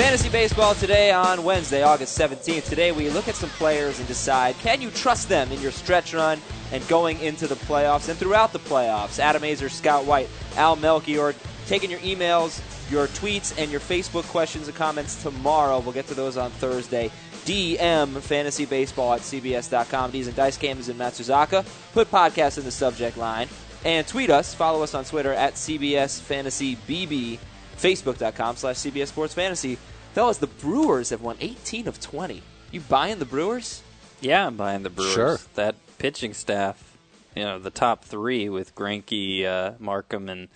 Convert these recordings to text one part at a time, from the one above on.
Fantasy baseball today on Wednesday, August 17th. Today we look at some players and decide can you trust them in your stretch run and going into the playoffs and throughout the playoffs. Adam Aizer, Scott White, Al Melchior, taking your emails, your tweets, and your Facebook questions and comments tomorrow. We'll get to those on Thursday. DM Fantasy Baseball at CBS.com. D's and Dice Games in Matsuzaka. Put podcast in the subject line. And tweet us. Follow us on Twitter at CBS Fantasy BB. Facebook.com slash CBS Sports Fantasy. Fellas, the Brewers have won 18 of 20. You buying the Brewers? Yeah, I'm buying the Brewers. Sure. That pitching staff, you know, the top three with Greinke, uh, Marcum, and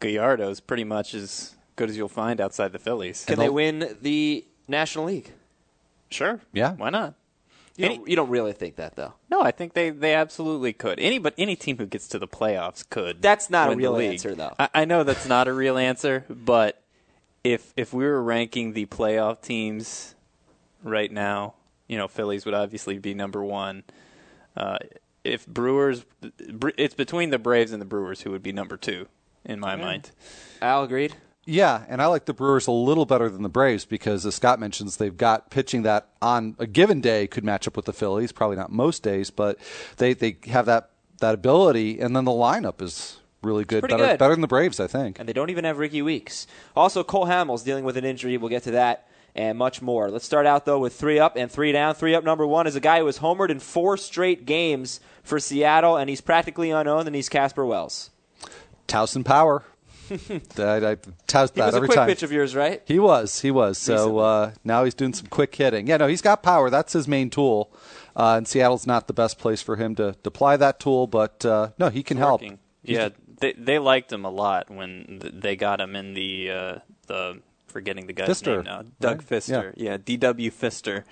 Gallardo is pretty much as good as you'll find outside the Phillies. Can they win the National League? Sure. Yeah. Why not? You, Any- don't, you don't really think that, though. No, I think they, they absolutely could. Any but any team who gets to the playoffs could. That's not a real answer, though. I, I know that's not a real answer, but if if we were ranking the playoff teams right now, you know, Phillies would obviously be number one. Uh, if Brewers, it's between the Braves and the Brewers who would be number two in my mind. Al agreed? Yeah, and I like the Brewers a little better than the Braves because, as Scott mentions, they've got pitching that on a given day could match up with the Phillies. Probably not most days, but they, they have that that ability, and then the lineup is really good, better good. better than the Braves, I think. And they don't even have Rickie Weeks. Also, Cole Hamels dealing with an injury. We'll get to that and much more. Let's start out, though, with three up and three down. Three up, number one, is a guy who has homered in four straight games for Seattle, and he's practically unowned, and he's Casper Wells. Towson Power. I, I tout He that was a every quick time. pitch of yours, right? He was, he was. So uh, now he's doing some quick hitting. Yeah, no, he's got power. That's his main tool. Uh, and Seattle's not the best place for him to deploy that tool, but uh, no, he can help. Working. Yeah, they they liked him a lot when th- they got him in the uh, the forgetting the guy's Fister, name now, Doug right? Fister. Yeah, D.W. Fister.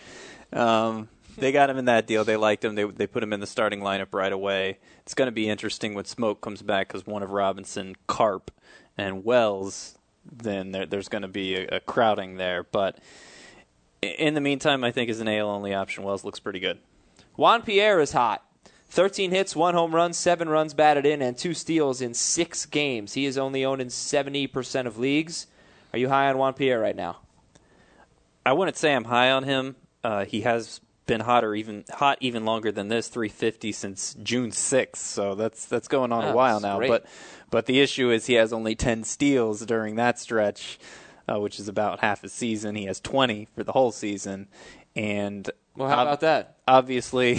Um, they got him in that deal. They liked him. They they put him in the starting lineup right away. It's going to be interesting when Smoak comes back because one of Robinson, Carp, and Wells. Then there, there's going to be a, a crowding there, but. In the meantime, I think as an AL only option, Wells looks pretty good. Juan Pierre is hot. 13 hits, one home run, seven runs batted in, and two steals in six games. He is only owned in 70% of leagues. Are you high on Juan Pierre right now? I wouldn't say I'm high on him. Uh, he has been hotter, even hot, even longer than this 350 since June 6th. So that's that's going on Oh, a while now. great. But but the issue is he has only 10 steals during that stretch, uh, which is about half a season. He has 20 for the whole season, and Well, how ob- about that? Obviously,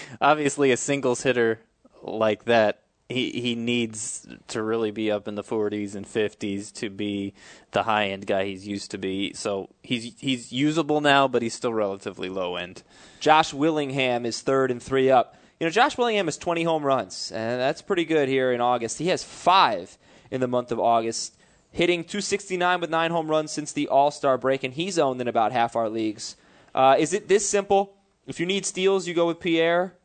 obviously, a singles hitter like that. He, he needs to really be up in the 40s and 50s to be the high end guy he's used to be. So he's he's usable now, but he's still relatively low end. Josh Willingham is third and three up. You know, Josh Willingham has 20 home runs, and that's pretty good here in August. He has five in the month of August, hitting 269 with nine home runs since the All Star break, and he's owned in about half our leagues. Uh, is it this simple? If you need steals, you go with Pierre.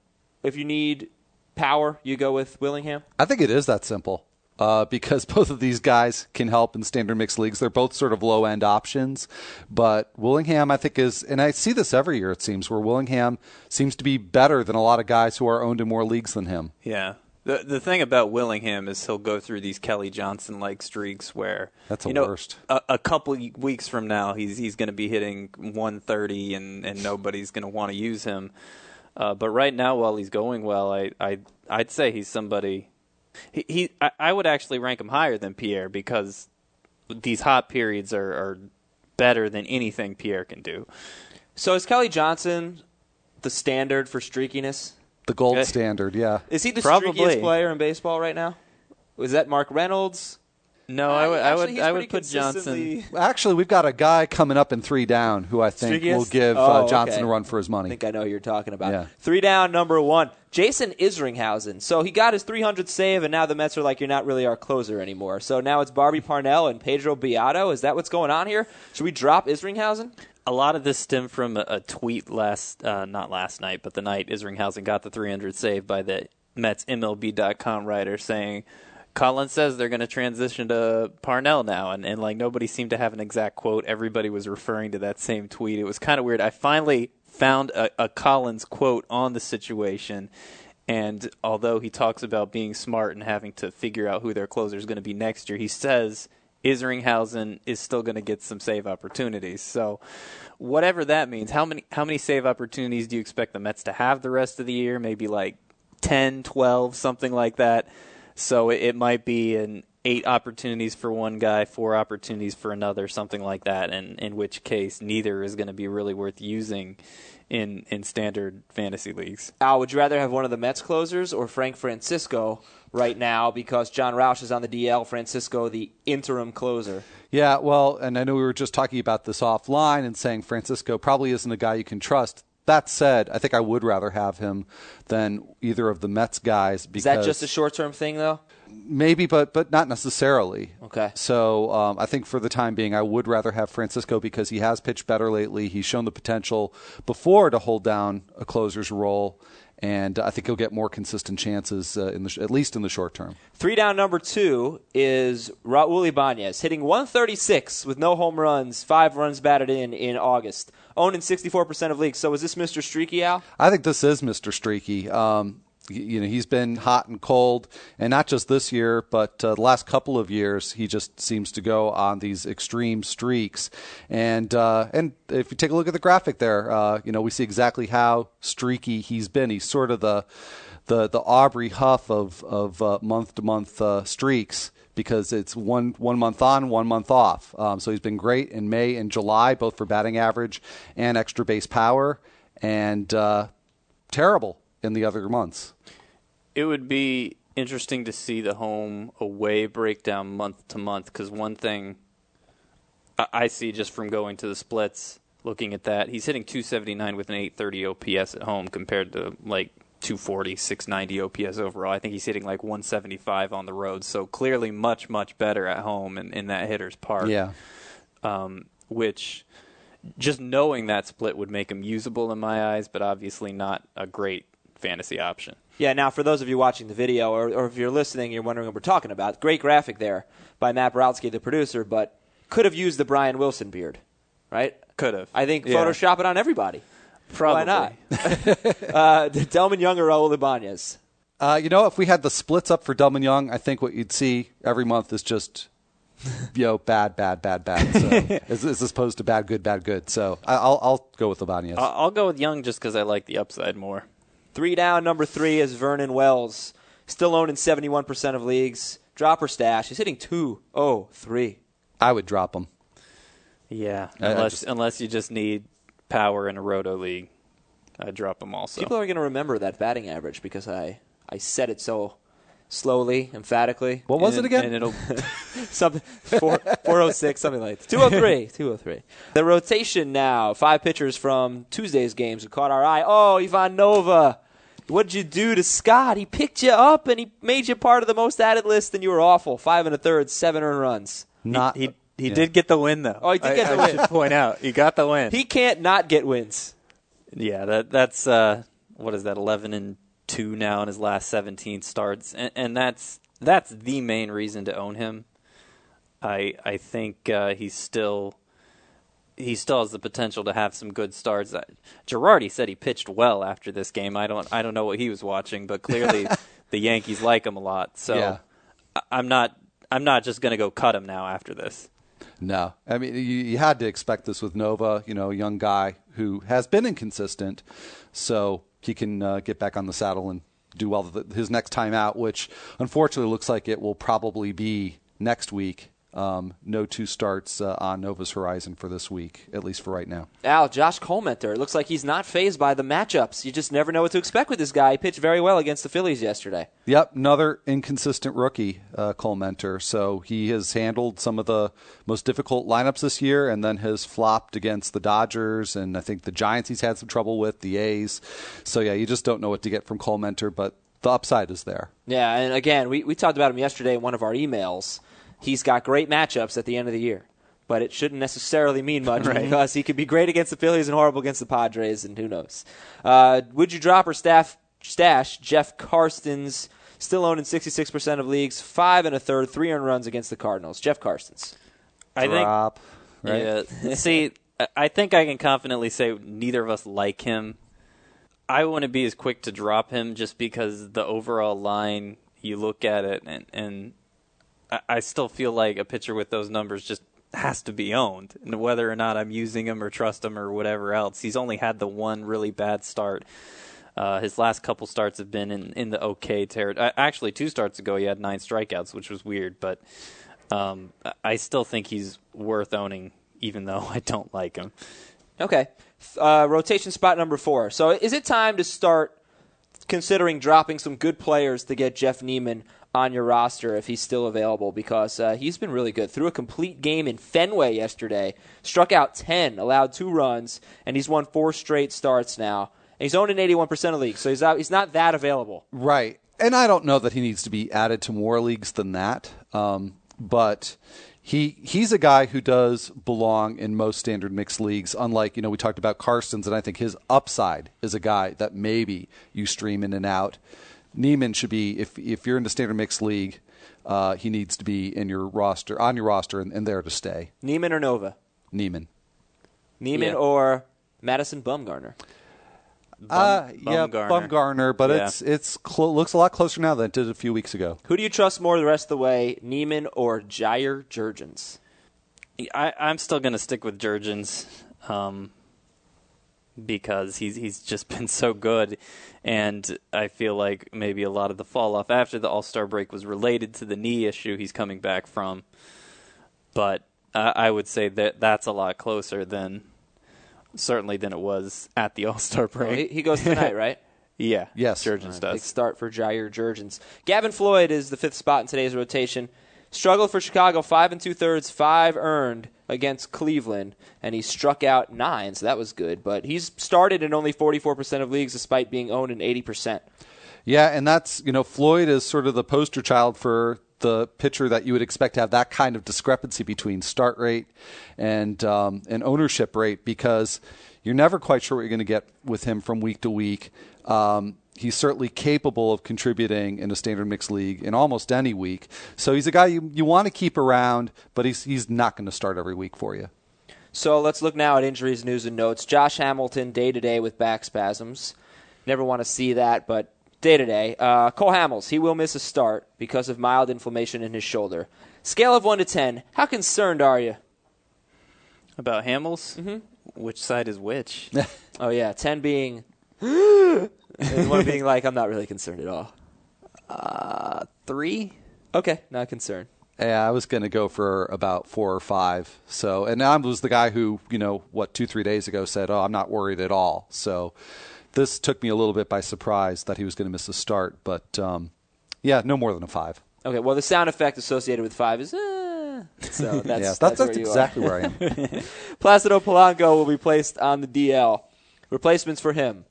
If you need power, you go with Willingham. I think it is that simple. Uh, because both of these guys can help in standard mixed leagues. They're both sort of low end options. But Willingham, I think, is, and I see this every year, it seems, where Willingham seems to be better than a lot of guys who are owned in more leagues than him. Yeah. The the thing about Willingham is he'll go through these Kelly Johnson like streaks where That's the you know, worst. A, a couple weeks from now, he's he's going to be hitting 130, and and nobody's going to want to use him. Uh, but right now, while he's going well, I I I'd say he's somebody. He, he I, I would actually rank him higher than Pierre because these hot periods are, are better than anything Pierre can do. So is Kelly Johnson the standard for streakiness? The gold standard, yeah. Is he the Probably. streakiest player in baseball right now? Was that Mark Reynolds? No, I would I would I would put Johnson. Actually, we've got a guy coming up in three down who I think Streakiest? will give Oh, uh, Johnson okay. a run for his money. I think I know who you're talking about. Yeah. Three down, number one. Jason Isringhausen. So he got his 300 save, and now the Mets are like, you're not really our closer anymore. So now it's Bobby Parnell and Pedro Beato. Is that what's going on here? Should we drop Isringhausen? A lot of this stemmed from a, a tweet last, uh, not last night, but the night Isringhausen got the 300 save by the Mets MLB.com writer saying, Collins says they're going to transition to Parnell now, and, and like nobody seemed to have an exact quote. Everybody was referring to that same tweet. It was kind of weird. I finally found a, a Collins quote on the situation, and although he talks about being smart and having to figure out who their closer is going to be next year, he says Isringhausen is still going to get some save opportunities. So, whatever that means, how many how many save opportunities do you expect the Mets to have the rest of the year? Maybe like 10, 12, something like that. So it, it might be an eight opportunities for one guy, four opportunities for another, something like that. And in which case, neither is going to be really worth using in in standard fantasy leagues. Al, would you rather have one of the Mets closers or Frank Francisco right now because Jon Rauch is on the DL, Francisco the interim closer? Yeah, well, and I know we were just talking about this offline and saying Francisco probably isn't a guy you can trust. That said, I think I would rather have him than either of the Mets guys. Because Is that just a short-term thing, though? Maybe, but but not necessarily. Okay. So um, I think for the time being, I would rather have Francisco because he has pitched better lately. He's shown the potential before to hold down a closer's role, and I think he'll get more consistent chances uh, in the sh- at least in the short term. Three down number two is Raul Ibanez, hitting 136 with no home runs, five runs batted in in August. Owned in 64% of leagues. So is this Mr. Streaky, Al? I think this is Mr. Streaky. Um, you know he's been hot and cold, and not just this year, but uh, the last couple of years he just seems to go on these extreme streaks. And uh, and if you take a look at the graphic there, uh, you know we see exactly how streaky he's been. He's sort of the the the Aubrey Huff of of month to month streaks because it's one one month on, one month off. Um, so he's been great in May and July, both for batting average and extra base power, and uh, terrible in the other months. It would be interesting to see the home away breakdown month to month because one thing I see just from going to the splits, looking at that, he's hitting 279 with an 830 OPS at home compared to like 240, 690 OPS overall. I think he's hitting like 175 on the road. So clearly much, much better at home in, in that hitter's park. Yeah. Um, which just knowing that split would make him usable in my eyes, but obviously not a great fantasy option. Yeah, now for those of you watching the video, or, or if you're listening, you're wondering what we're talking about. Great graphic there by Matt Borowski, the producer, but could have used the Brian Wilson beard, right? Could have. I think Yeah. Photoshop it on everybody. Probably. Why not? uh, Delmon Young or Raul Ibanez? Uh, you know, if we had the splits up for Delmon Young, I think what you'd see every month is just, you know, bad, bad, bad, bad. So, as, as opposed to bad, good, bad, good. So I- I'll I'll go with Ibanez. I'll I'll go with Young just because I like the upside more. Three down, number three is Vernon Wells. Still owned in 71% of leagues. Dropper stash. He's hitting 203. I would drop him. Yeah, I- I unless just- unless you just need power in a roto league, I'd drop them also. People are going to remember that batting average because I, I said it so slowly, emphatically. What was And it again? And it'll something four, 406 something like that 203 203 the rotation now five pitchers from tuesday's games who caught our eye oh ivan nova what'd you do to scott he picked you up and he made you part of the most added list and you were awful five and a third seven earned runs Not he he yeah. did get the win though. Oh, he did I- get the I win. should point out he got the win. he can't not get wins Yeah, that that's uh, what is that? Eleven and two now in his last seventeen starts, and, and that's that's the main reason to own him. I I think uh, he's still he still has the potential to have some good starts. Uh, Girardi said he pitched well after this game. I don't I don't know what he was watching, but clearly the Yankees like him a lot. So Yeah. I, I'm not I'm not just going to go cut him now after this. No, I mean you, you had to expect this with Nova. You know, a young guy who has been inconsistent, so he can uh, get back on the saddle and do well his next time out, which unfortunately looks like it will probably be next week. Um, no two starts uh, on Nova's horizon for this week, at least for right now. Al, Josh Collmenter. It looks like he's not phased by the matchups. You just never know what to expect with this guy. He pitched very well against the Phillies yesterday. Yep, another inconsistent rookie, uh, Collmenter. So he has handled some of the most difficult lineups this year, and then has flopped against the Dodgers, and I think the Giants. He's had some trouble with the A's. So yeah, you just don't know what to get from Collmenter, but the upside is there. Yeah, and again, we, we talked about him yesterday in one of our emails. He's got great matchups at the end of the year, but it shouldn't necessarily mean much because he could be great against the Phillies and horrible against the Padres, and who knows. Uh, would you drop or staff, stash Jeff Karstens, still owned in 66% of leagues, five and a third, three earned runs against the Cardinals? Jeff Karstens. I think Drop, right? Yeah. See, I- I think I can confidently say neither of us like him. I wouldn't be as quick to drop him just because the overall line, you look at it, and, and I, I still feel like a pitcher with those numbers just has to be owned. And whether or not I'm using him or trust him or whatever else, he's only had the one really bad start. Uh, his last couple starts have been in, in the okay territory. Actually, two starts ago, he had nine strikeouts, which was weird, but um, I still think he's worth owning, even though I don't like him. Okay. Uh, rotation spot number four. So is it time to start considering dropping some good players to get Jeff Niemann on your roster if he's still available because uh, he's been really good. Threw a complete game in Fenway yesterday, struck out 10, allowed two runs, and he's won four straight starts now. And he's owned in 81% of leagues, so he's, out, he's not that available. Right. And I don't know that he needs to be added to more leagues than that. Um, but he he's a guy who does belong in most standard mixed leagues. Unlike you know we talked about Karstens, and I think his upside is a guy that maybe you stream in and out. Niemann should be if if you're in the standard mixed league, uh, he needs to be in your roster on your roster and, and there to stay. Niemann or Nova? Niemann. Niemann Yeah. or Madison Bumgarner? uh, yeah, Bumgarner. Bumgarner, but Yeah. it's it's clo- looks a lot closer now than it did a few weeks ago. Who do you trust more the rest of the way, Niemann or Jair Jurrjens? I, I'm still going to stick with Jurrjens um, because he's he's just been so good, and I feel like maybe a lot of the fall off after the All Star break was related to the knee issue he's coming back from. But uh, I would say that that's a lot closer than certainly than it was at the All Star Well, he, break. he goes tonight, right? yeah, Yes. Jurrjens Big does. start for Jair Jurrjens. Gavin Floyd is the fifth spot in today's rotation. Struggled for Chicago, five and two thirds, five earned against Cleveland, and he struck out nine, so that was good. But he's started in only 44% of leagues, despite being owned in 80%. Yeah, and that's you know Floyd is sort of the poster child for the pitcher that you would expect to have that kind of discrepancy between start rate and um, and ownership rate because you're never quite sure what you're going to get with him from week to week. Um, he's certainly capable of contributing in a standard mixed league in almost any week. So he's a guy you, you want to keep around, but he's he's not going to start every week for you. So let's look now at injuries, news, and notes. Josh Hamilton, day to day with back spasms. Never want to see that, but day to day. Uh, Cole Hamels, he will miss a start because of mild inflammation in his shoulder. Scale of 1 to 10, how concerned are you? About Hamels, mm-hmm. which side is which? Oh, yeah, 10 being. and 1 being like, I'm not really concerned at all. Three. Okay, not concerned. Yeah, I was going to go for about four or five. So, and I was the guy who, you know, what two, three days ago said, "Oh, I'm not worried at all." So, this took me a little bit by surprise that he was going to miss the start. But um, yeah, no more than a five. Okay, well, the sound effect associated with 5 is. Uh, so that's, yeah, that's, that's, that's, where exactly where I am. Placido Polanco will be placed on the DL. Replacements for him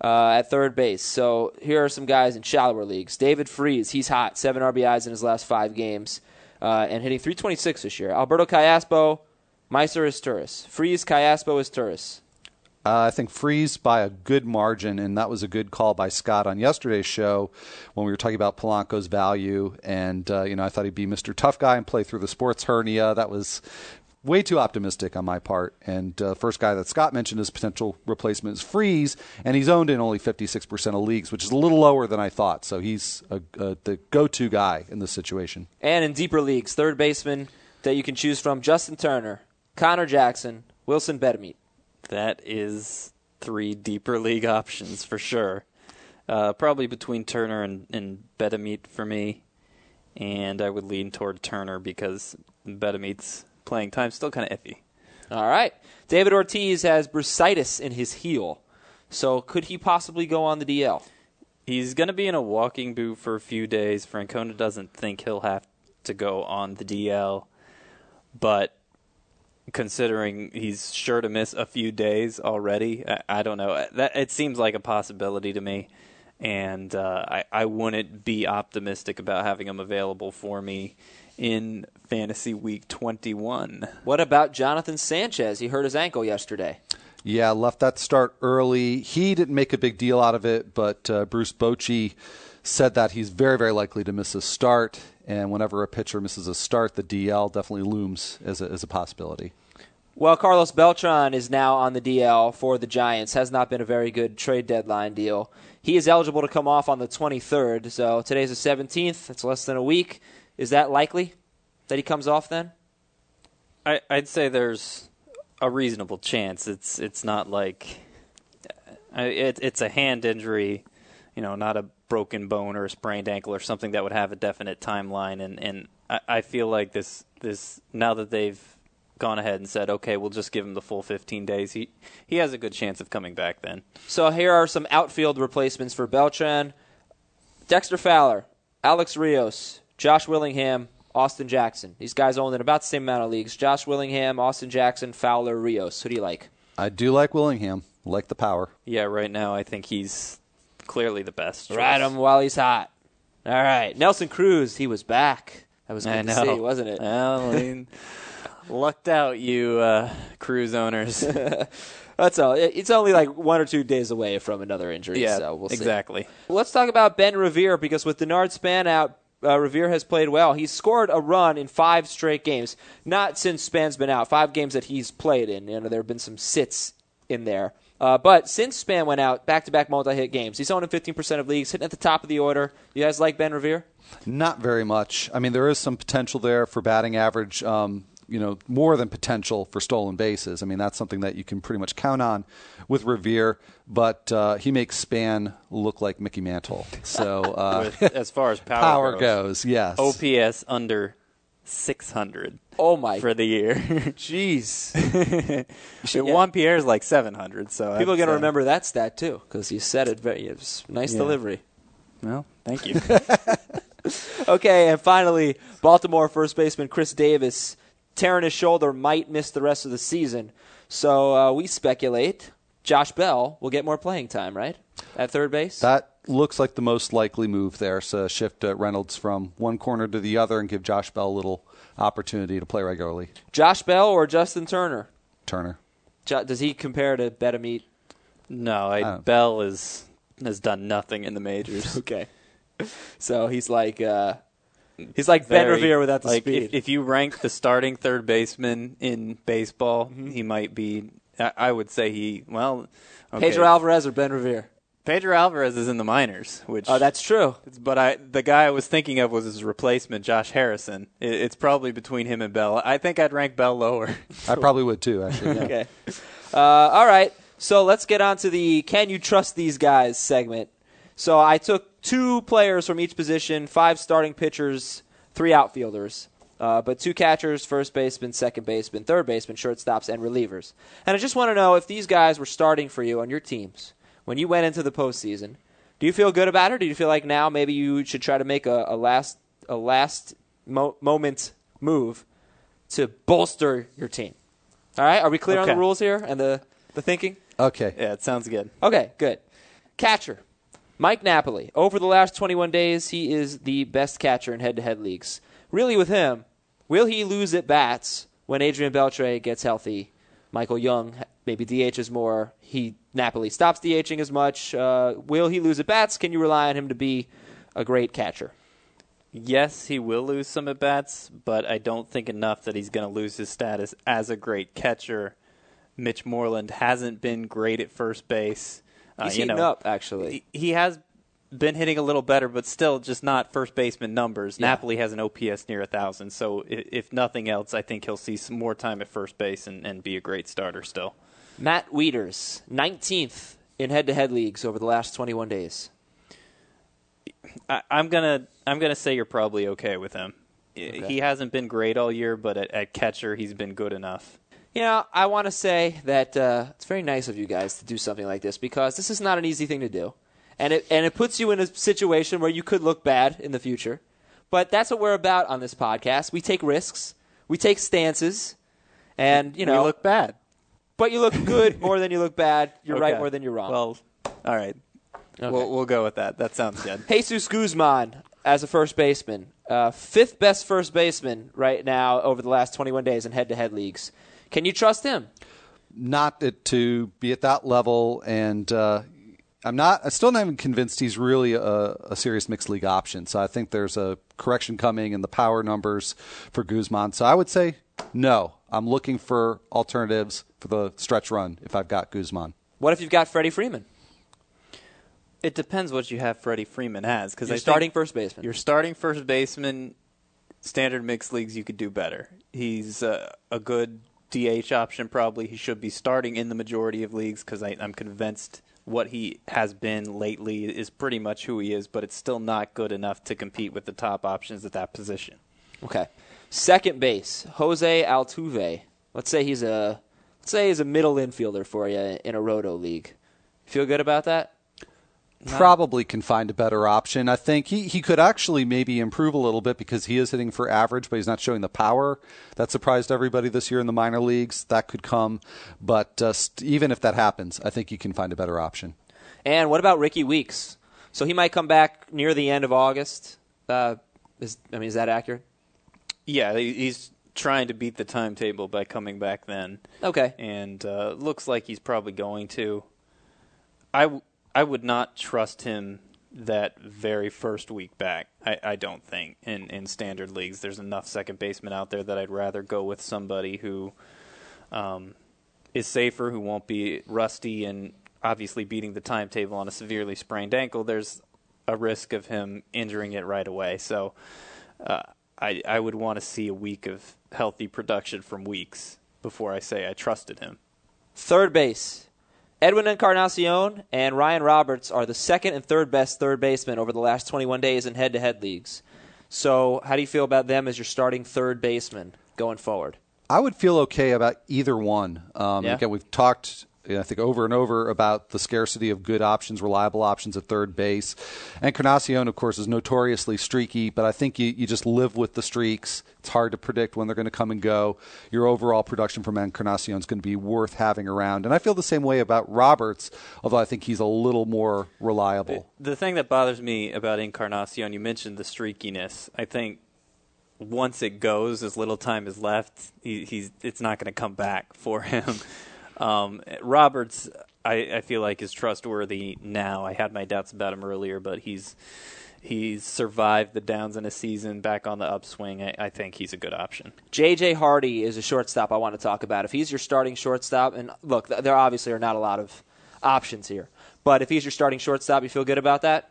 uh, at third base. So here are some guys in shallower leagues. David Freese, he's hot, seven RBIs in his last five games, uh, and hitting 326 this year. Alberto Callaspo, Meiser is Turris. Freese, Callaspo Izturis. Uh, I think Freese by a good margin, and that was a good call by Scott on yesterday's show when we were talking about Polanco's value. And uh, you know, I thought he'd be Mr. Tough Guy and play through the sports hernia. That was way too optimistic on my part. And uh, first guy that Scott mentioned as potential replacement is Freese, and he's owned in only 56% of leagues, which is a little lower than I thought. So he's a, a, the go-to guy in this situation. And in deeper leagues, third baseman that you can choose from Justin Turner, Conor Jackson, Wilson Betemit. That is three deeper league options for sure. Uh, probably between Turner and, and Betemit for me. And I would lean toward Turner because Betemit's playing time still kind of iffy. All right. David Ortiz has bursitis in his heel. So could he possibly go on the DL? He's going to be in a walking boot for a few days. Francona doesn't think he'll have to go on the DL. But considering he's sure to miss a few days already, I, I don't know. That It seems like a possibility to me. And uh, I, I wouldn't be optimistic about having him available for me in Fantasy Week 21. What about Jonathan Sanchez? He hurt his ankle yesterday. Yeah, left that start early. He didn't make a big deal out of it, but uh, Bruce Bochy said that he's very, very likely to miss a start. And whenever a pitcher misses a start, the DL definitely looms as a, as a possibility. Well, Carlos Beltran is now on the DL for the Giants. Has not been a very good trade deadline deal. He is eligible to come off on the 23rd. So today's the 17th. It's less than a week. Is that likely? That he comes off then? I, I'd say there's a reasonable chance. It's it's not like it, it's a hand injury, you know, not a broken bone or a sprained ankle or something that would have a definite timeline. And and I, I feel like this this now that they've gone ahead and said, okay, we'll just give him the full 15 days. He he has a good chance of coming back then. So here are some outfield replacements for Beltran: Dexter Fowler, Alex Rios, Josh Willingham, Austin Jackson. These guys own in about the same amount of leagues. Josh Willingham, Austin Jackson, Fowler, Rios. Who do you like? I do like Willingham, like the power. Yeah, right now I think he's clearly the best. choice. Ride him while he's hot. All right, Nelson Cruz. He was back. That was good I to know, see, wasn't it? Well, I mean, lucked out, you uh, Cruz owners. That's all. It's only like one or two days away from another injury. yeah, so we'll see. exactly. Let's talk about Ben Revere because with Denard Span out, uh, Revere has played well. He's scored a run in five straight games. Not since Span's been out. Five games that he's played in. You know, there have been some sits in there. Uh, but since Span went out, back-to-back multi-hit games. He's owned in 15% of leagues, hitting at the top of the order. You guys like Ben Revere? Not very much. I mean, there is some potential there for batting average. Um, you know, more than potential for stolen bases. I mean, that's something that you can pretty much count on with Revere. But uh, he makes Span look like Mickey Mantle. So uh, With, as far as power, power goes, goes, yes. OPS under 600 Oh my! for the year. Jeez. Juan Pierre's like 700, so People are going to say- remember that stat too because you said it very. It was nice Yeah. delivery. Well, thank you. Okay, and finally, Baltimore first baseman Chris Davis tearing his shoulder might miss the rest of the season. So uh, we speculate Josh Bell will get more playing time, right? At third base. That looks like the most likely move there. So shift uh, Reynolds from one corner to the other and give Josh Bell a little opportunity to play regularly. Josh Bell or Justin Turner? Turner. Jo- does he compare to Betemit? no, I, Oh. Bell is has done nothing in the majors. Okay. So he's like uh, he's like Ben Very- Revere without the like, speed. If, if you rank the starting third baseman in baseball, Mm-hmm. he might be. I, I would say he. Well, okay. Pedro Alvarez or Ben Revere? Pedro Alvarez is in the minors, which. Oh, that's true. But I, the guy I was thinking of was his replacement, Josh Harrison. It, it's probably between him and Bell. I think I'd rank Bell lower. I probably would too, actually. yeah. Okay. Uh, all right. So let's get on to the "Can you trust these guys?" segment. So I took two players from each position, five starting pitchers, three outfielders, uh, but two catchers, first baseman, second baseman, third baseman, shortstops, and relievers. And I just want to know if these guys were starting for you on your teams when you went into the postseason. Do you feel good about it? Or do you feel like now maybe you should try to make a, a last a last mo- moment move to bolster your team? All right, are we clear on the rules here and the the thinking? Okay. yeah, it sounds good. Okay, good. Catcher, Mike Napoli. Over the last 21 days, he is the best catcher in head-to-head leagues. Really, with him, will he lose at bats when Adrian Beltre gets healthy? Michael Young maybe DHs more. He Napoli stops DHing as much. Uh, will he lose at bats? Can you rely on him to be a great catcher? Yes, he will lose some at bats, but I don't think enough that he's going to lose his status as a great catcher. Mitch Moreland hasn't been great at first base. Uh, He's you heating know, up, actually. He, he has been hitting a little better, but still just not first baseman numbers. Yeah. Napoli has an OPS near a thousand, so if, if nothing else, I think he'll see some more time at first base and, and be a great starter still. Matt Wieters, 19th in head-to-head leagues over the last 21 days. I, I'm gonna I'm gonna say you're probably okay with him. Okay. He hasn't been great all year, but at, at catcher he's been good enough. You know, I want to say that uh, it's very nice of you guys to do something like this because this is not an easy thing to do, and it and it puts you in a situation where you could look bad in the future. But that's what we're about on this podcast. We take risks, we take stances, and you know, we look bad. but you look good more than you look bad. You're right more than you're wrong. Well, all right. Okay. We'll we'll go with that. That sounds good. Jesus Guzman as a first baseman, uh, fifth best first baseman right now over the last 21 days in head-to-head leagues. Can you trust him? Not to be at that level, and uh, I'm not. I'm still not even convinced he's really a, a serious mixed league option. So I think there's a correction coming in the power numbers for Guzman. So I would say no. I'm looking for alternatives for the stretch run if I've got Guzman. What if you've got Freddie Freeman? It depends what you have Freddie Freeman as because Your I starting first baseman. You're starting first baseman standard mixed leagues, you could do better. He's uh, a good DH option, probably. He should be starting in the majority of leagues because I'm convinced what he has been lately is pretty much who he is, but it's still not good enough to compete with the top options at that position. Okay. Second base, Jose Altuve. Let's say he's a let's say he's a middle infielder for you in a roto league. Feel good about that? Probably can find a better option. I think he, he could actually maybe improve a little bit because he is hitting for average, but he's not showing the power that surprised everybody this year in the minor leagues. That could come, but just even if that happens, I think you can find a better option. And what about Rickie Weeks? So he might come back near the end of August. Uh, is, I mean, is that accurate? Yeah, he's trying to beat the timetable by coming back then. Okay. And uh, looks like he's probably going to. I I would not trust him that very first week back. I, I don't think in in standard leagues there's enough second baseman out there that I'd rather go with somebody who um, is safer, who won't be rusty, and obviously beating the timetable on a severely sprained ankle. There's a risk of him injuring it right away. So uh, I I would want to see a week of healthy production from Weeks before I say I trusted him. Third base. Edwin Encarnacion and Ryan Roberts are the second and third best third basemen over the last 21 days in head to head leagues. So, how do you feel about them as your starting third baseman going forward? I would feel okay about either one. Um, yeah. Again, we've talked I think over and over about the scarcity of good options, reliable options at third base. Encarnacion, of course, is notoriously streaky, but I think you, you just live with the streaks. It's hard to predict when they're going to come and go. Your overall production from Encarnacion is going to be worth having around. And I feel the same way about Roberts, although I think he's a little more reliable. The thing that bothers me about Encarnacion, you mentioned the streakiness. I think once it goes, as little time is left, he, he's it's not going to come back for him. Um, Roberts, I, I feel like is trustworthy now. I had my doubts about him earlier, but he's he's survived the downs in a season, back on the upswing. I, I, think he's a good option. J.J. Hardy is a shortstop I want to talk about. If he's your starting shortstop, and look, there obviously are not a lot of options here, but if he's your starting shortstop, you feel good about that?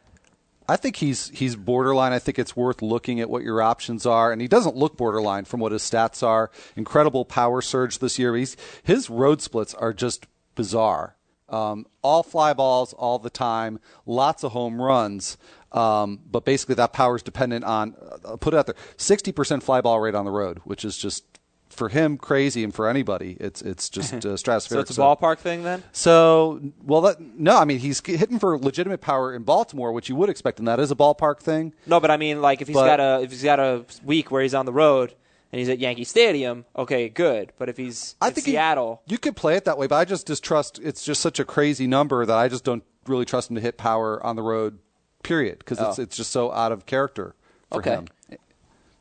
I think he's he's borderline. I think it's worth looking at what your options are, and he doesn't look borderline from what his stats are. Incredible power surge this year. He's his road splits are just bizarre. Um, all fly balls all the time, lots of home runs. Um, but basically, that power is dependent on. Uh, put it out there: sixty percent fly ball rate on the road, which is just for him crazy and for anybody it's it's just uh, stratospheric. so it's a ballpark thing then. So well, that, no, I mean he's hitting for legitimate power in Baltimore, which you would expect, and that is a ballpark thing. No, but I mean like if he's but, got a if he's got a week where he's on the road and he's at Yankee Stadium, okay, good. But if he's I think Seattle, he, you could play it that way. But I just distrust. It's just such a crazy number that I just don't really trust him to hit power on the road. Period, because oh. it's it's just so out of character for okay. him.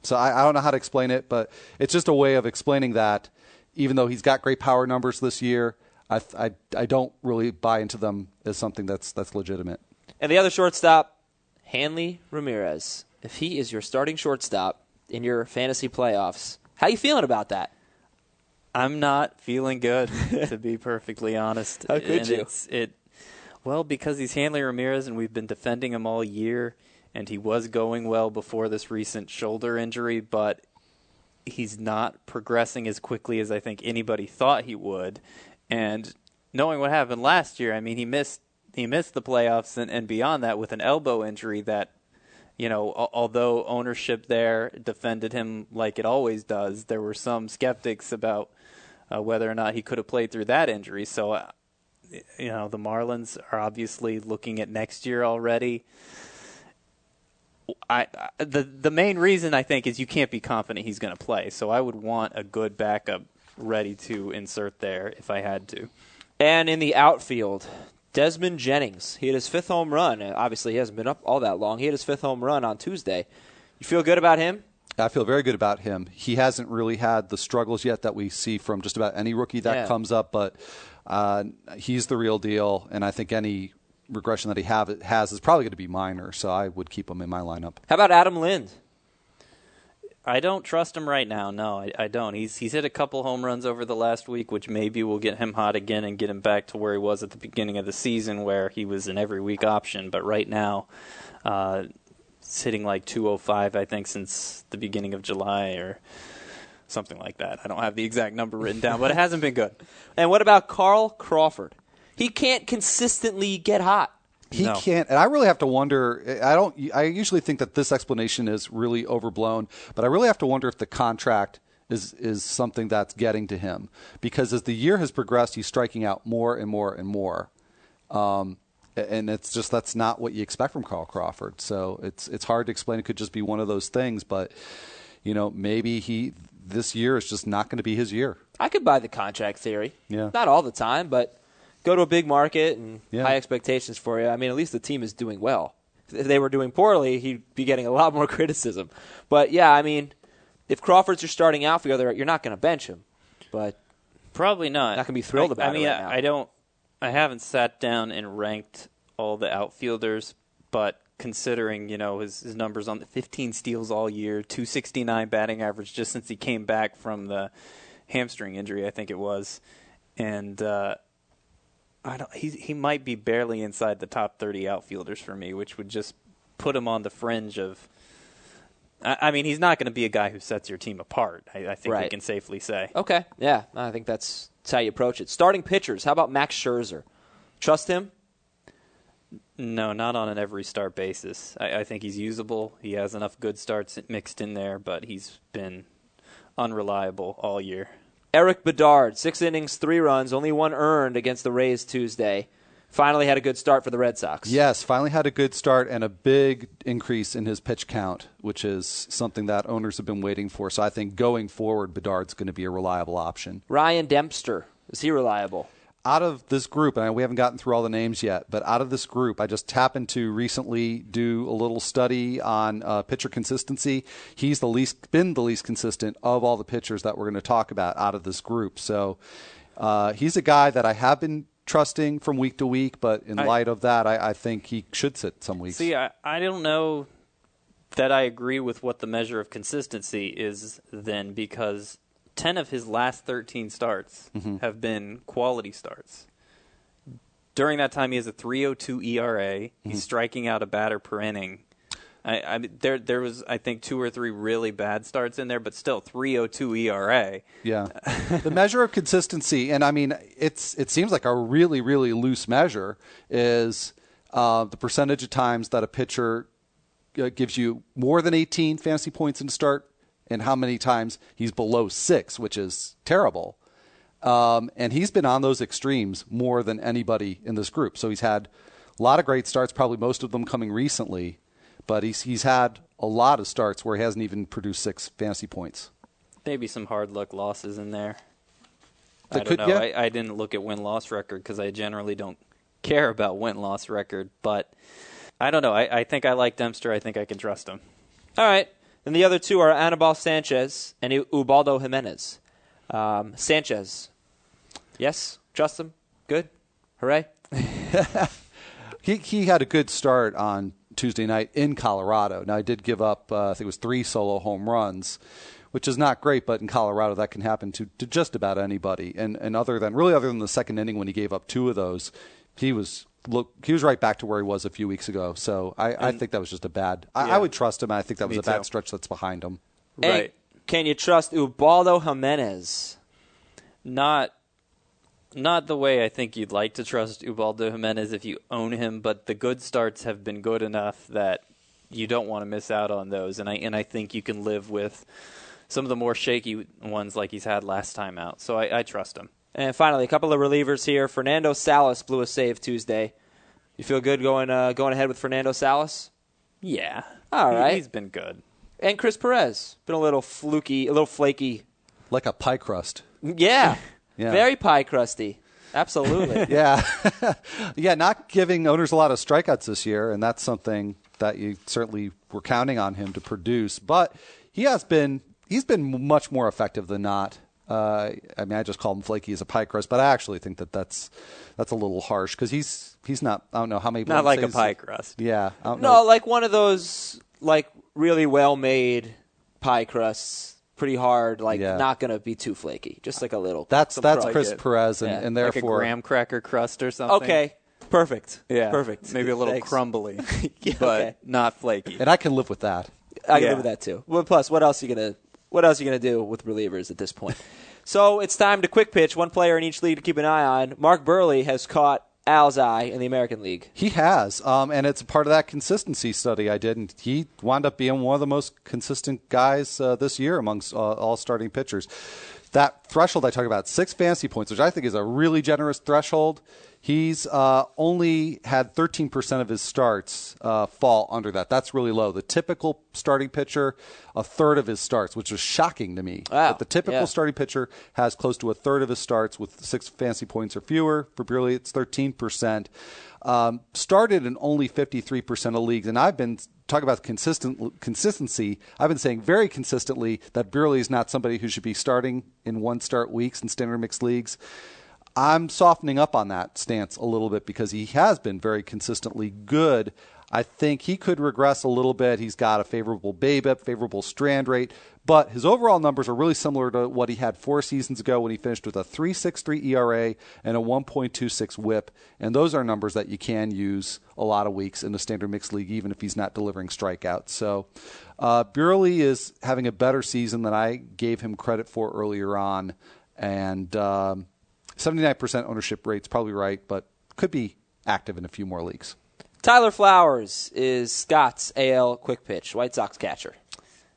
So I, I don't know how to explain it, but it's just a way of explaining that. Even though he's got great power numbers this year, I, I, I don't really buy into them as something that's that's legitimate. And the other shortstop, Hanley Ramirez. If he is your starting shortstop in your fantasy playoffs, how you feeling about that? I'm not feeling good, to be perfectly honest. How could and you? It's, it, well, because he's Hanley Ramirez, and we've been defending him all year and he was going well before this recent shoulder injury, but he's not progressing as quickly as I think anybody thought he would. And knowing what happened last year, I mean, he missed he missed the playoffs and, and beyond that with an elbow injury that you know, although ownership there defended him like it always does, there were some skeptics about uh, whether or not he could have played through that injury. So, uh, you know, the Marlins are obviously looking at next year already. I, I, the the main reason I think is you can't be confident he's going to play. So I would want a good backup ready to insert there if I had to. And in the outfield, Desmond Jennings. He had his fifth home run. Obviously, he hasn't been up all that long. He had his fifth home run on Tuesday. You feel good about him? I feel very good about him. He hasn't really had the struggles yet that we see from just about any rookie that yeah. comes up, but uh, he's the real deal. And I think any regression that he have, has is probably going to be minor, so I would keep him in my lineup. How about Adam Lind? I don't trust him right now. No, I, I, don't. He's he's hit a couple home runs over the last week, which maybe will get him hot again and get him back to where he was at the beginning of the season, where he was an every week option. But right now, uh, like 205, I think, since the beginning of July or something like that. I don't have the exact number written down, but it hasn't been good. And what about Carl Crawford? He can't consistently get hot. He No. can't, and I really have to wonder. I don't. I usually think that this explanation is really overblown, but I really have to wonder if the contract is is something that's getting to him because as the year has progressed, he's striking out more and more and more, um, and it's just that's not what you expect from Carl Crawford. So it's it's hard to explain. It could just be one of those things, but you know maybe he this year is just not going to be his year. I could buy the contract theory. Yeah. Not all the time, but go to a big market and Yeah. high expectations for you. I mean, at least the team is doing well. If they were doing poorly, he'd be getting a lot more criticism. But yeah, I mean, if Crawford's your starting outfielder, you're not going to bench him. But Probably not. Not gonna be thrilled I, about I it mean, right I, now. I don't. I haven't sat down and ranked all the outfielders, but considering you know his, his numbers on the 15 steals all year, 269 batting average just since he came back from the hamstring injury, I think it was, and uh, I don't. He he might be barely inside the top 30 outfielders for me, which would just put him on the fringe of. I, I mean, he's not going to be a guy who sets your team apart. I, I think we can safely say. okay, yeah, I think that's, that's how you approach it. Starting pitchers, how about Max Scherzer? Trust him? No, not on an every start basis. I, I think he's usable. He has enough good starts mixed in there, but he's been unreliable all year. Erik Bedard, six innings, three runs, only one earned against the Rays Tuesday. Finally had a good start for the Red Sox. Yes, finally had a good start and a big increase in his pitch count, which is something that owners have been waiting for. So I think going forward, Bedard's going to be a reliable option. Ryan Dempster, is he reliable? Out of this group, and we haven't gotten through all the names yet, but out of this group, I just happened to recently do a little study on uh, pitcher consistency. He's the least been the least consistent of all the pitchers that we're going to talk about out of this group. So uh, he's a guy that I have been trusting from week to week, but in I- light of that, I, I think he should sit some weeks. See, I, I don't know that I agree with what the measure of consistency is then because 10 of his last 13 starts have been quality starts. During that time, he has a 3.02 ERA. He's striking out a batter per inning. I, I mean, there, there was, I think, two or three really bad starts in there, but still 3.02 ERA. Yeah, the measure of consistency, and I mean, it's it seems like a really really loose measure is uh, the percentage of times that a pitcher uh, gives you more than 18 fantasy points in a start, and how many times he's below six, which is terrible. Um, and he's been on those extremes more than anybody in this group. So he's had a lot of great starts, probably most of them coming recently, but he's he's had a lot of starts where he hasn't even produced six fantasy points. Maybe some hard luck losses in there. I don't could- know. yeah. I, I didn't look at win loss record because I generally don't care about win loss record. But I don't know. I, I think I like Dempster. I think I can trust him. All right. And the other two are Anibal Sanchez and Ubaldo Jimenez. Um, Sanchez. Yes? Trust him? Good? Hooray? He he had a good start on Tuesday night in Colorado. Now I did give up, uh, I think it was three solo home runs, which is not great. But in Colorado, that can happen to, to just about anybody. And and other than really other than the second inning when he gave up two of those, he was look he was right back to where he was a few weeks ago. So I, I think that was just a bad. I, Yeah. I would trust him. I think that was Me a bad too. stretch that's behind him. And Right. can you trust Ubaldo Jimenez? Not not the way I think you'd like to trust Ubaldo Jimenez if you own him, but the good starts have been good enough that you don't want to miss out on those. And I and I think you can live with some of the more shaky ones like he's had last time out. So I, I trust him. And finally, a couple of relievers here. Fernando Salas blew a save Tuesday. You feel good going uh, going ahead with Fernando Salas? Yeah. All right. He's been good. And Chris Perez. Been a little fluky, a little flaky. Like a pie crust. Yeah. Yeah. Very pie crusty. Absolutely. Yeah, yeah. Not giving owners a lot of strikeouts this year, and that's something that you certainly were counting on him to produce. But he has been he's been much more effective than not. Uh, I mean, I just call him flaky as a pie crust, but I actually think that that's that's a little harsh because he's he's not. I don't know how many. Not people like a pie crust. Yeah, I don't No, know. like one of those like really well made pie crusts, pretty hard, like Yeah. not gonna be too flaky. Just like a little. That's some that's. Chris it. Perez, and, Yeah. and Like a therefore graham cracker crust or something. Okay. Perfect. Yeah, Perfect. Maybe a little Thanks. crumbly, Yeah, but okay. not flaky. And I can live with that. I can Yeah. live with that too. Well, plus, what else are you gonna what else are you gonna do with relievers at this point? so it's time to quick pitch. One player in each league to keep an eye on. Mark Buehrle has caught Al's eye in the American League. He has, um, and it's part of that consistency study I did. And he wound up being one of the most consistent guys uh, this year amongst uh, all starting pitchers. That threshold I talk about, six fantasy points, which I think is a really generous threshold. He's uh, only had 13% of his starts uh, fall under that. That's really low. The typical starting pitcher, a third of his starts, which is shocking to me. Wow. But the typical Yeah. starting pitcher has close to a third of his starts with six fancy points or fewer. For Buehrle, it's 13%. Um, started in only 53% of leagues, and I've been talking about consistent consistency. I've been saying very consistently that Buehrle is not somebody who should be starting in one start weeks in standard mixed leagues. I'm softening up on that stance a little bit because he has been very consistently good. I think he could regress a little bit. He's got a favorable BABIP, favorable strand rate, but his overall numbers are really similar to what he had four seasons ago when he finished with a 3.63 ERA and a 1.26 WHIP, and those are numbers that you can use a lot of weeks in the standard mixed league, even if he's not delivering strikeouts. So, uh, Buehrle is having a better season than I gave him credit for earlier on, and. Um, 79% ownership rate's probably right, but could be active in a few more leagues. Tyler Flowers is Scott's AL quick pitch, White Sox catcher.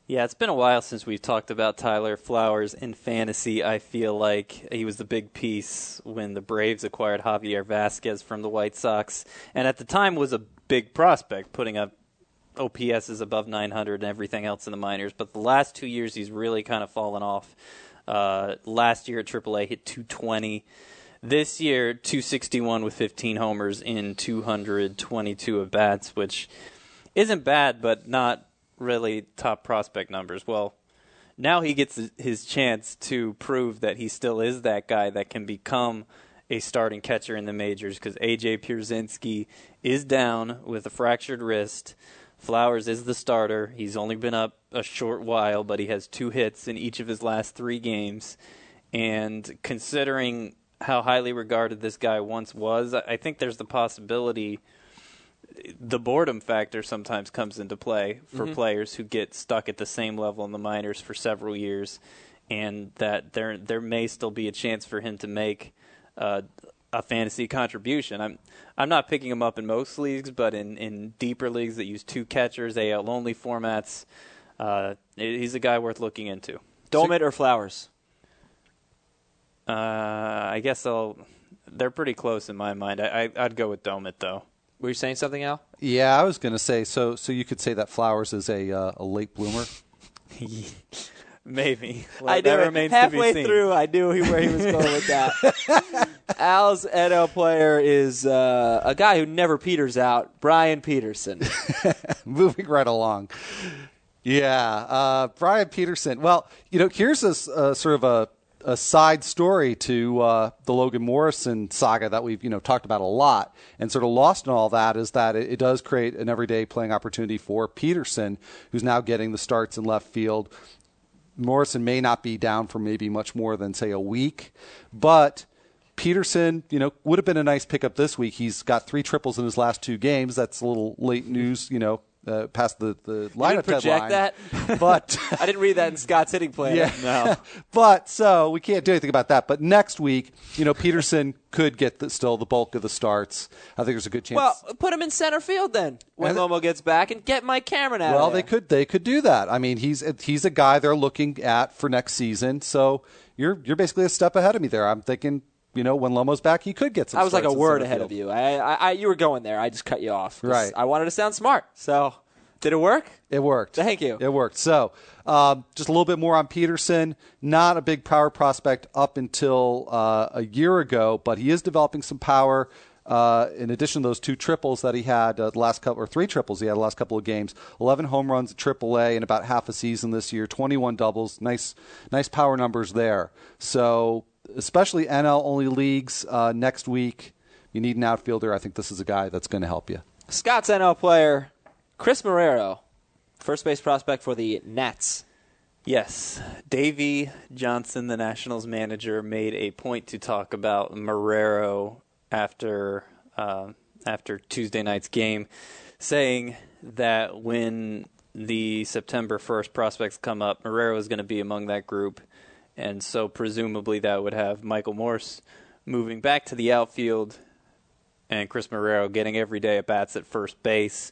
Yeah, it's been a while since we've talked about Tyler Flowers in fantasy. I feel like he was the big piece when the Braves acquired Javier Vazquez from the White Sox, and at the time was a big prospect, putting up OPS is above 900 and everything else in the minors. But the last two years, he's really kind of fallen off. Uh, last year at AAA, hit 220. This year, 261 with 15 homers in 222 at bats, which isn't bad, but not really top prospect numbers. Well, now he gets his chance to prove that he still is that guy that can become a starting catcher in the majors because AJ Pierzynski is down with a fractured wrist. Flowers is the starter. He's only been up a short while, but he has two hits in each of his last three games. And considering how highly regarded this guy once was, I think there's the possibility the boredom factor sometimes comes into play for players who get stuck at the same level in the minors for several years, and that there there may still be a chance for him to make uh, a fantasy contribution. I'm I'm not picking him up in most leagues, but in, in deeper leagues that use two catchers, AL only formats, uh, he's a guy worth looking into. Doumit or Flowers? Uh, I guess I'll. They're pretty close in my mind. I, I I'd go with Doumit though. Were you saying something, Al? Yeah, I was going to say so. So you could say that Flowers is a uh, a late bloomer. Maybe. Well, I that knew it. remains halfway to be seen. through. I knew where he was going with that. Al's NL player is uh, a guy who never peters out, Bryan Petersen. Moving right along. Yeah, uh, Bryan Petersen. Well, you know, here's a, sort of a, a side story to uh, the Logan Morrison saga that we've you know talked about a lot, and sort of lost in all that is that it, it does create an everyday playing opportunity for Petersen, who's now getting the starts in left field. Morrison may not be down for maybe much more than say a week, but Petersen, you know, would have been a nice pickup this week. He's got three triples in his last two games. That's a little late news, you know, uh, past the the lineup project deadline. that? but I didn't read that in Scott's hitting plan. yeah, No. but so we can't do anything about that. But next week, you know, Petersen could get the, still the bulk of the starts. I think there's a good chance. Well, put him in center field then when And- Lomo gets back, and get Mike Cameron out. Well, they could they could do that. I mean, he's he's a guy they're looking at for next season. So you're you're basically a step ahead of me there. I'm thinking, you know, when Lomo's back, he could get some. I was like a word ahead field. of you. I, I, I, you were going there. I just cut you off. Right. I wanted to sound smart. So, did it work? It worked. Thank you. It worked. So, um, just a little bit more on Petersen. Not a big power prospect up until uh, a year ago, but he is developing some power. Uh, in addition to those two triples that he had uh, the last couple, or three triples he had the last couple of games, 11 home runs at AAA in about half a season this year, 21 doubles, nice, nice power numbers there. So, especially NL only leagues uh, next week, you need an outfielder. I think this is a guy that's going to help you. Scott's NL player, Chris Marrero, first base prospect for the Nats. Yes, Davey Johnson, the Nationals manager, made a point to talk about Marrero after uh, after Tuesday night's game, saying that when the September 1st prospects come up, Marrero is going to be among that group. And so presumably that would have Michael Morse moving back to the outfield and Chris Marrero getting every day at bats at first base.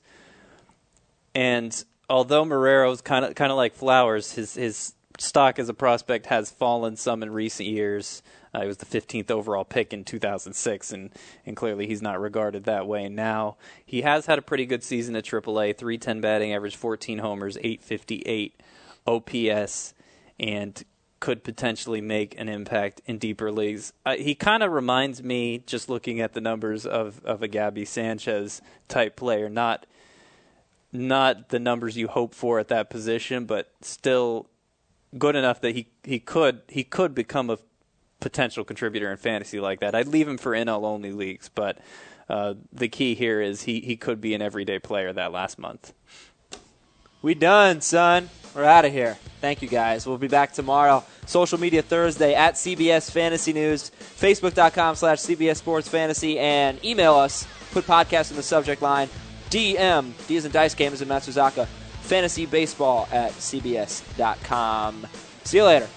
And although Marrero's kind of kind of like Flowers, his his stock as a prospect has fallen some in recent years. Uh, he was the 15th overall pick in 2006, and, and clearly he's not regarded that way now. He has had a pretty good season at AAA 310 batting average, 14 homers, 858 OPS, and could potentially make an impact in deeper leagues. Uh, he kind of reminds me, just looking at the numbers, of, of a Gaby Sanchez type player. Not not the numbers you hope for at that position, but still good enough that he, he could he could become a potential contributor in fantasy like that. I'd leave him for NL only leagues, but uh, the key here is he, he could be an everyday player that last month. We done, son. We're out of here. Thank you, guys. We'll be back tomorrow. Social media Thursday at CBS Fantasy News, Facebook.com slash CBS Sports Fantasy, and email us. Put podcast in the subject line. DM, D is in Dice Game is in Matsuzaka. Fantasy Baseball at CBS.com. See you later.